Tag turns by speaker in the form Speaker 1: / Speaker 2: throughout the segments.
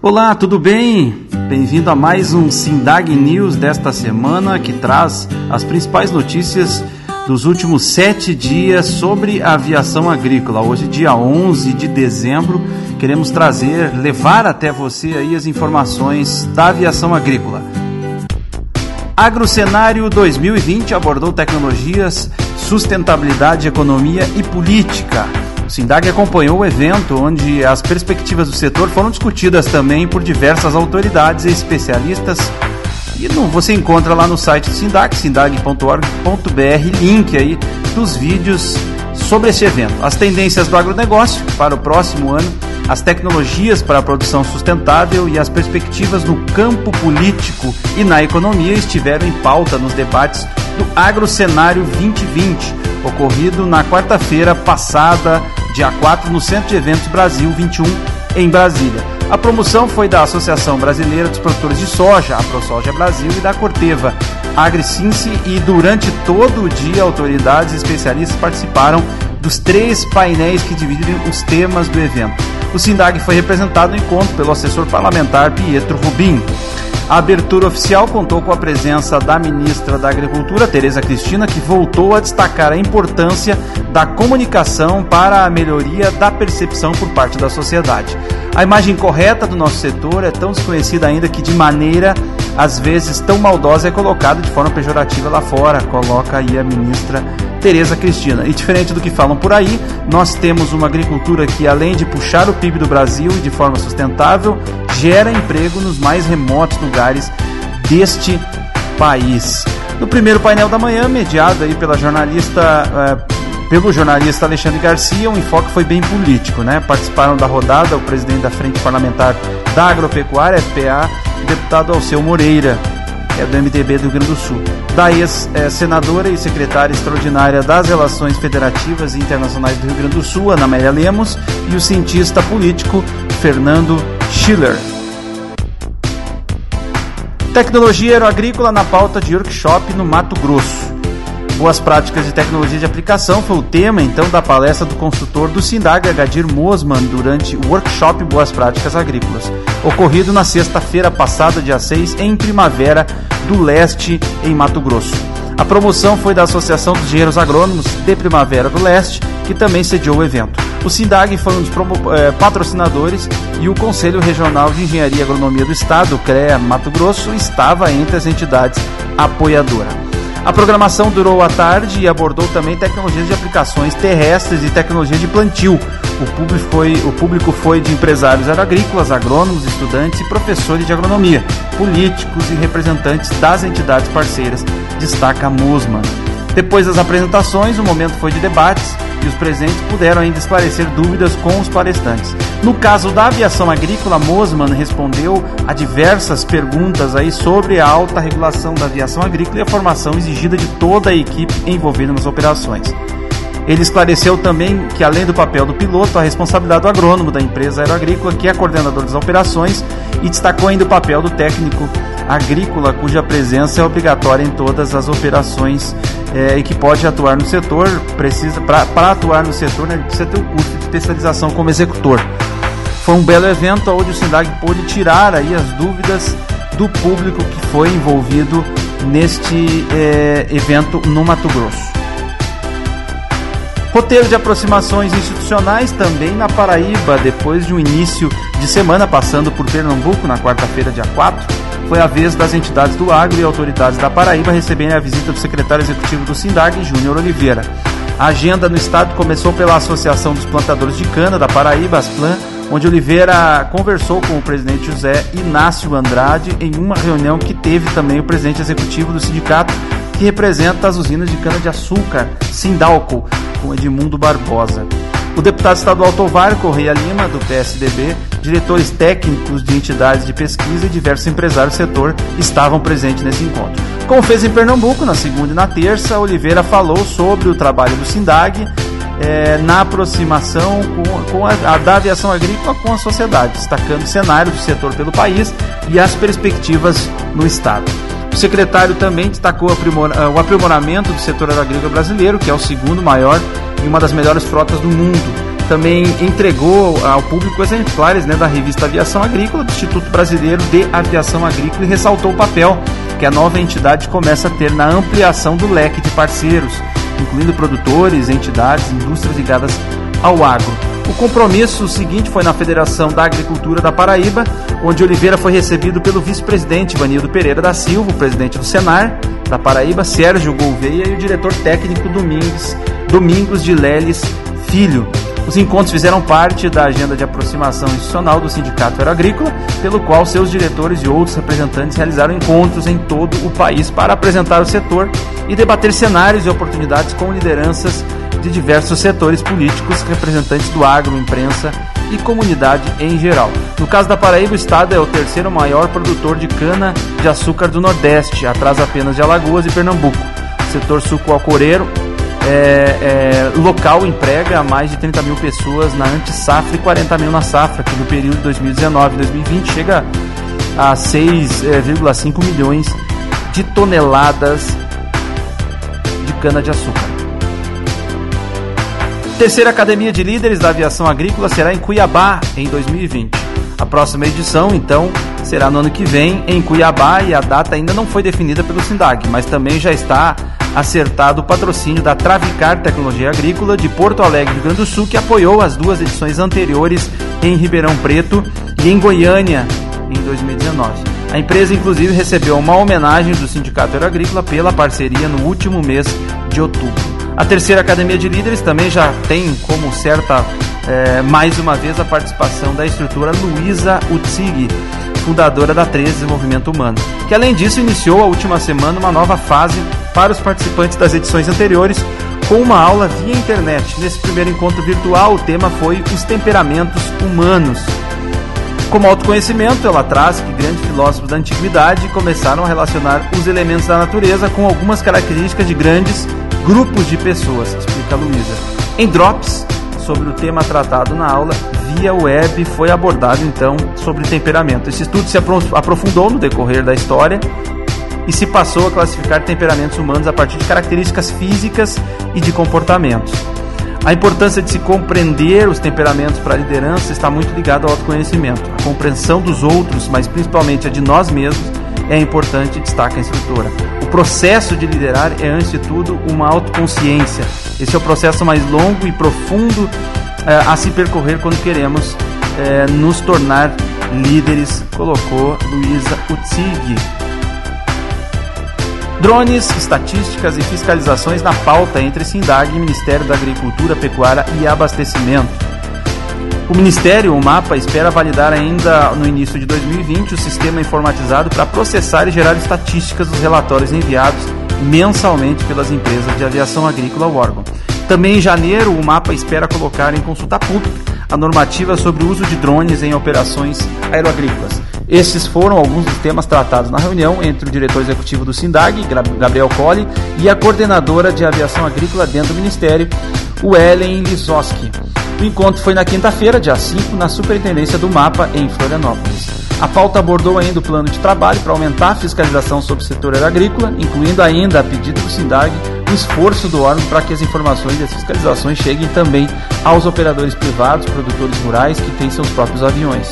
Speaker 1: Olá, tudo bem? Bem-vindo a mais um Sindag News desta semana que traz as principais notícias dos últimos sete dias sobre a aviação agrícola. Hoje, dia 11 de dezembro, queremos trazer, levar até você aí as informações da aviação agrícola. Agrocenário 2020 abordou tecnologias, sustentabilidade, economia e política. O Sindag acompanhou o evento, onde as perspectivas do setor foram discutidas também por diversas autoridades e especialistas. E você encontra lá no site do Sindag, sindag.org.br, link aí dos vídeos sobre esse evento. As tendências do agronegócio para o próximo ano, as tecnologias para a produção sustentável e as perspectivas no campo político e na economia estiveram em pauta nos debates do Agrocenário 2020, ocorrido na quarta-feira passada dia 4, no Centro de Eventos Brasil 21, em Brasília. A promoção foi da Associação Brasileira dos Produtores de Soja, a ProSoja Brasil, e da Corteva AgriSince, e durante todo o dia autoridades e especialistas participaram dos três painéis que dividem os temas do evento. O SINDAG foi representado no encontro pelo assessor parlamentar Pietro Rubim. A abertura oficial contou com a presença da ministra da Agricultura, Tereza Cristina, que voltou a destacar a importância da comunicação para a melhoria da percepção por parte da sociedade. A imagem correta do nosso setor é tão desconhecida ainda que, de maneira às vezes tão maldosa, é colocada de forma pejorativa lá fora, coloca aí a ministra Tereza Cristina. E diferente do que falam por aí, nós temos uma agricultura que, além de puxar o PIB do Brasil e de forma sustentável, gera emprego nos mais remotos lugares deste país. No primeiro painel da manhã, mediado aí pela jornalista, uh, pelo jornalista Alexandre Garcia, o enfoque foi bem político, né? Participaram da rodada o presidente da Frente Parlamentar da Agropecuária, FPA, deputado Alceu Moreira, é do MDB do Rio Grande do Sul, da ex-senadora e secretária extraordinária das Relações Federativas e Internacionais do Rio Grande do Sul, Ana Amélia Lemos, e o cientista político Fernando Schiller. Tecnologia aeroagrícola na pauta de workshop no Mato Grosso. Boas práticas de tecnologia de aplicação foi o tema então da palestra do consultor do Sindag, Gadir Mosman, durante o workshop Boas Práticas Agrícolas, ocorrido na sexta-feira passada, dia 6, em Primavera do Leste, em Mato Grosso. A promoção foi da Associação dos Engenheiros Agrônomos de Primavera do Leste, que também sediou o evento. O SINDAG foi um dos é, patrocinadores e o Conselho Regional de Engenharia e Agronomia do Estado, CREA Mato Grosso, estava entre as entidades apoiadoras. A programação durou a tarde e abordou também tecnologias de aplicações terrestres e tecnologia de plantio. O público foi, o público foi de empresários agrícolas, agrônomos, estudantes e professores de agronomia, políticos e representantes das entidades parceiras, destaca Mosman. Depois das apresentações, o momento foi de debates e os presentes puderam ainda esclarecer dúvidas com os palestrantes. No caso da aviação agrícola, Mosman respondeu a diversas perguntas aí sobre a alta regulação da aviação agrícola e a formação exigida de toda a equipe envolvida nas operações. Ele esclareceu também que, além do papel do piloto, a responsabilidade do agrônomo da empresa aeroagrícola, que é coordenador das operações, e destacou ainda o papel do técnico agrícola, cuja presença é obrigatória em todas as operações é, e que pode atuar no setor, precisa para atuar no setor, né, precisa ter o curso de especialização como executor. Foi um belo evento onde o SINDAG pôde tirar aí as dúvidas do público que foi envolvido neste é, evento no Mato Grosso. Roteiro de aproximações institucionais também na Paraíba, depois de um início de semana passando por Pernambuco na quarta-feira, dia 4 foi a vez das entidades do agro e autoridades da Paraíba receberem a visita do secretário executivo do SINDAG, Júnior Oliveira. A agenda no estado começou pela Associação dos Plantadores de Cana da Paraíba, Asplan, onde Oliveira conversou com o presidente José Inácio Andrade em uma reunião que teve também o presidente executivo do sindicato, que representa as usinas de cana-de-açúcar, Sindalco, com Edmundo Barbosa. O deputado estadual Tovar Correia Lima, do PSDB, diretores técnicos de entidades de pesquisa e diversos empresários do setor estavam presentes nesse encontro. Como fez em Pernambuco, na segunda e na terça, Oliveira falou sobre o trabalho do SINDAG é, na aproximação com, com a, a, da aviação agrícola com a sociedade, destacando o cenário do setor pelo país e as perspectivas no Estado. O secretário também destacou o aprimoramento do setor agrícola brasileiro, que é o segundo maior e uma das melhores frotas do mundo, também entregou ao público exemplares né, da revista Aviação Agrícola do Instituto Brasileiro de Aviação Agrícola e ressaltou o papel que a nova entidade começa a ter na ampliação do leque de parceiros, incluindo produtores, entidades, indústrias ligadas ao agro. O compromisso seguinte foi na Federação da Agricultura da Paraíba, onde Oliveira foi recebido pelo vice-presidente Vanildo Pereira da Silva, o presidente do Senar da Paraíba, Sérgio Gouveia, e o diretor técnico Domingos, Domingos de Leles Filho. Os encontros fizeram parte da agenda de aproximação institucional do Sindicato Aeroagrícola, pelo qual seus diretores e outros representantes realizaram encontros em todo o país para apresentar o setor e debater cenários e oportunidades com lideranças de diversos setores políticos, representantes do agro, imprensa e comunidade em geral. No caso da Paraíba, o estado é o terceiro maior produtor de cana de açúcar do Nordeste, atrás apenas de Alagoas e Pernambuco. O setor suco-alcooreiro é, é, local emprega mais de 30 mil pessoas na anti-safra e 40 mil na safra, que no período 2019 2020 chega a 6,5 milhões de toneladas de cana-de-açúcar. Terceira Academia de Líderes da Aviação Agrícola será em Cuiabá em 2020. A próxima edição, então, será no ano que vem em Cuiabá e a data ainda não foi definida pelo SINDAG, mas também já está acertado o patrocínio da Travicar Tecnologia Agrícola de Porto Alegre, Rio Grande do Sul, que apoiou as duas edições anteriores em Ribeirão Preto e em Goiânia em 2019. A empresa, inclusive, recebeu uma homenagem do Sindicato Aeroagrícola pela parceria no último mês de outubro. A terceira Academia de Líderes também já tem como certa, é, mais uma vez, a participação da estrutura Luísa Utzig, fundadora da 13 Desenvolvimento Humano, que além disso iniciou a última semana uma nova fase para os participantes das edições anteriores com uma aula via internet. Nesse primeiro encontro virtual, o tema foi os temperamentos humanos. Como autoconhecimento, ela traz que grandes filósofos da antiguidade começaram a relacionar os elementos da natureza com algumas características de grandes grupos de pessoas, explica Luísa. Em Drops, sobre o tema tratado na aula, via web foi abordado então sobre temperamento. Esse estudo se aprofundou no decorrer da história e se passou a classificar temperamentos humanos a partir de características físicas e de comportamentos. A importância de se compreender os temperamentos para a liderança está muito ligada ao autoconhecimento. A compreensão dos outros, mas principalmente a de nós mesmos, é importante, destaca a instrutora. O processo de liderar é, antes de tudo, uma autoconsciência. Esse é o processo mais longo e profundo é, a se percorrer quando queremos é, nos tornar líderes, colocou Luísa Utzig. Drones, estatísticas e fiscalizações na pauta entre Sindag e Ministério da Agricultura, Pecuária e Abastecimento. O Ministério, o MAPA, espera validar ainda no início de 2020 o sistema informatizado para processar e gerar estatísticas dos relatórios enviados mensalmente pelas empresas de aviação agrícola ao órgão. Também em janeiro, o MAPA espera colocar em consulta pública a normativa sobre o uso de drones em operações aeroagrícolas. Esses foram alguns dos temas tratados na reunião entre o diretor executivo do SINDAG, Gabriel Colli, e a coordenadora de aviação agrícola dentro do Ministério, o Ellen Lisoski. O encontro foi na quinta-feira, dia 5, na Superintendência do Mapa, em Florianópolis. A pauta abordou ainda o plano de trabalho para aumentar a fiscalização sobre o setor agrícola, incluindo ainda, a pedido do SINDAG, o esforço do órgão para que as informações e as fiscalizações cheguem também aos operadores privados, produtores rurais que têm seus próprios aviões.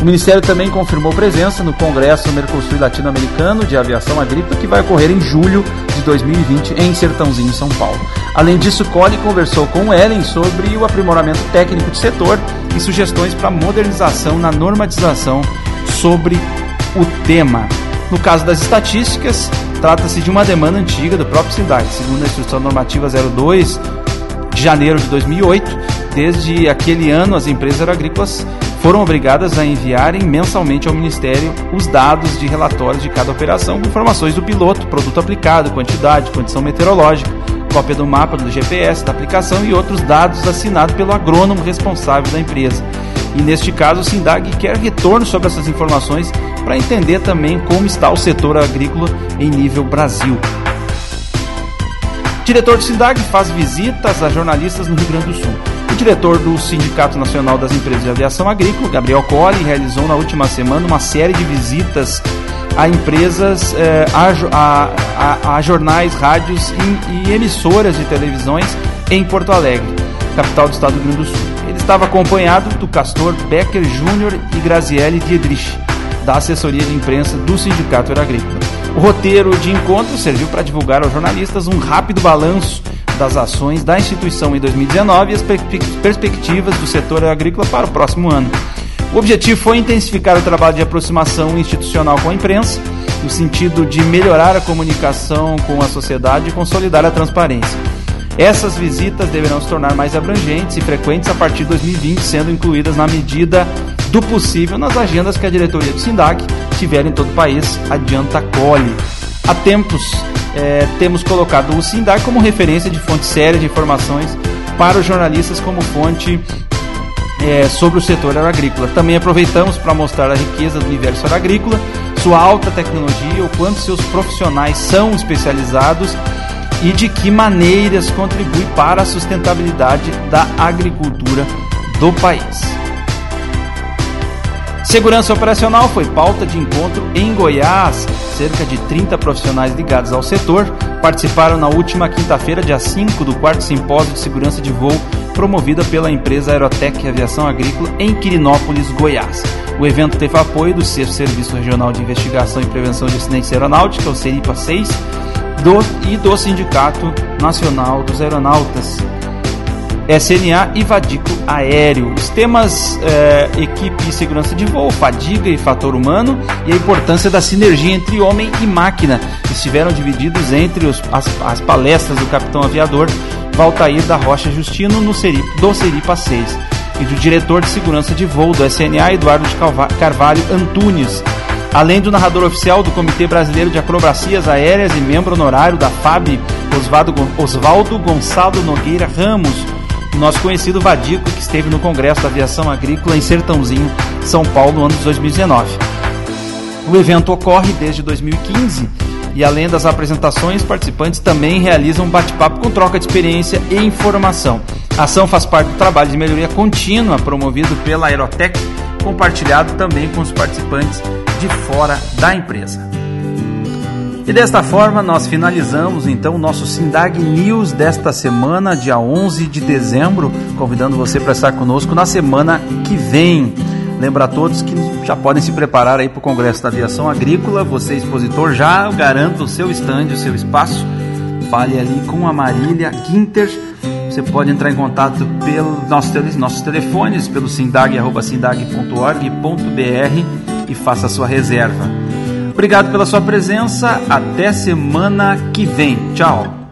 Speaker 1: O Ministério também confirmou presença no Congresso Mercosul Latino-Americano de Aviação Agrícola, que vai ocorrer em julho de 2020 em Sertãozinho, São Paulo. Além disso, Cole conversou com Ellen sobre o aprimoramento técnico do setor e sugestões para modernização na normatização sobre o tema. No caso das estatísticas, trata-se de uma demanda antiga do próprio SINDAC, segundo a Instrução Normativa 02 de janeiro de 2008. Desde aquele ano, as empresas agrícolas foram obrigadas a enviarem mensalmente ao Ministério os dados de relatórios de cada operação com informações do piloto, produto aplicado, quantidade, condição meteorológica, cópia do mapa do GPS, da aplicação e outros dados assinados pelo agrônomo responsável da empresa. E neste caso, o SINDAG quer retorno sobre essas informações para entender também como está o setor agrícola em nível Brasil. O diretor do SINDAG faz visitas a jornalistas no Rio Grande do Sul. Diretor do Sindicato Nacional das Empresas de Aviação Agrícola, Gabriel Colli, realizou na última semana uma série de visitas a empresas, eh, a, a, a, jornais, rádios e, e emissoras de televisões em Porto Alegre. capital do estado do Rio Grande do Sul. Ele estava acompanhado do Castor Becker Júnior e Graziele Diedrich, da assessoria de imprensa do Sindicato Agrícola. O roteiro de encontro serviu para divulgar aos jornalistas um rápido balanço das ações da instituição em 2019 e as perspectivas do setor agrícola para o próximo ano. O objetivo foi intensificar o trabalho de aproximação institucional com a imprensa, no sentido de melhorar a comunicação com a sociedade e consolidar a transparência. Essas visitas deverão se tornar mais abrangentes e frequentes a partir de 2020, sendo incluídas na medida do possível nas agendas que a diretoria do SINDAC tiver em todo o país, adianta colhe. Há tempos é, temos colocado o SINDAC como referência de fonte séria de informações para os jornalistas como fonte é, sobre o setor agrícola. Também aproveitamos para mostrar a riqueza do universo agrícola, sua alta tecnologia, o quanto seus profissionais são especializados e de que maneiras contribui para a sustentabilidade da agricultura do país. Segurança operacional foi pauta de encontro em Goiás. Cerca de 30 profissionais ligados ao setor participaram na última quinta-feira, dia 5, do quarto simpósio de segurança de voo promovida pela empresa Aerotec Aviação Agrícola em Quirinópolis, Goiás. O evento teve apoio do 6 Serviço Regional de Investigação e Prevenção de Acidentes Aeronáutica, o CERIPA 6, do, e do Sindicato Nacional dos Aeronautas, SNA e Vadico Aéreo. Os temas é, equipe e segurança de voo, fadiga e fator humano e a importância da sinergia entre homem e máquina estiveram divididos entre os, as, as palestras do capitão aviador Valtair da Rocha Justino no Seri, do Seripa 6 e do diretor de segurança de voo do SNA, Eduardo de Carvalho Antunes, além do narrador oficial do Comitê Brasileiro de Acrobacias Aéreas e membro honorário da FAB, Osvaldo Gonçalo Nogueira Ramos, nosso conhecido Vadico, que esteve no Congresso da Aviação Agrícola em Sertãozinho, São Paulo, no ano de 2019. O evento ocorre desde 2015 e além das apresentações, participantes também realizam um bate-papo com troca de experiência e informação. A ação faz parte do trabalho de melhoria contínua promovido pela Aerotec, compartilhado também com os participantes de fora da empresa. E desta forma nós finalizamos então o nosso Sindag News desta semana, dia 11 de dezembro, convidando você para estar conosco na semana que vem. Lembra a todos que já podem se preparar aí para o Congresso da Aviação Agrícola. Você, expositor, já garanta o seu stand, o seu espaço. Fale ali com a Marília Quinter. Você pode entrar em contato pelos nossos, nossos telefones, pelo sindag.sindag.org.br e faça a sua reserva. Obrigado pela sua presença. Até semana que vem. Tchau.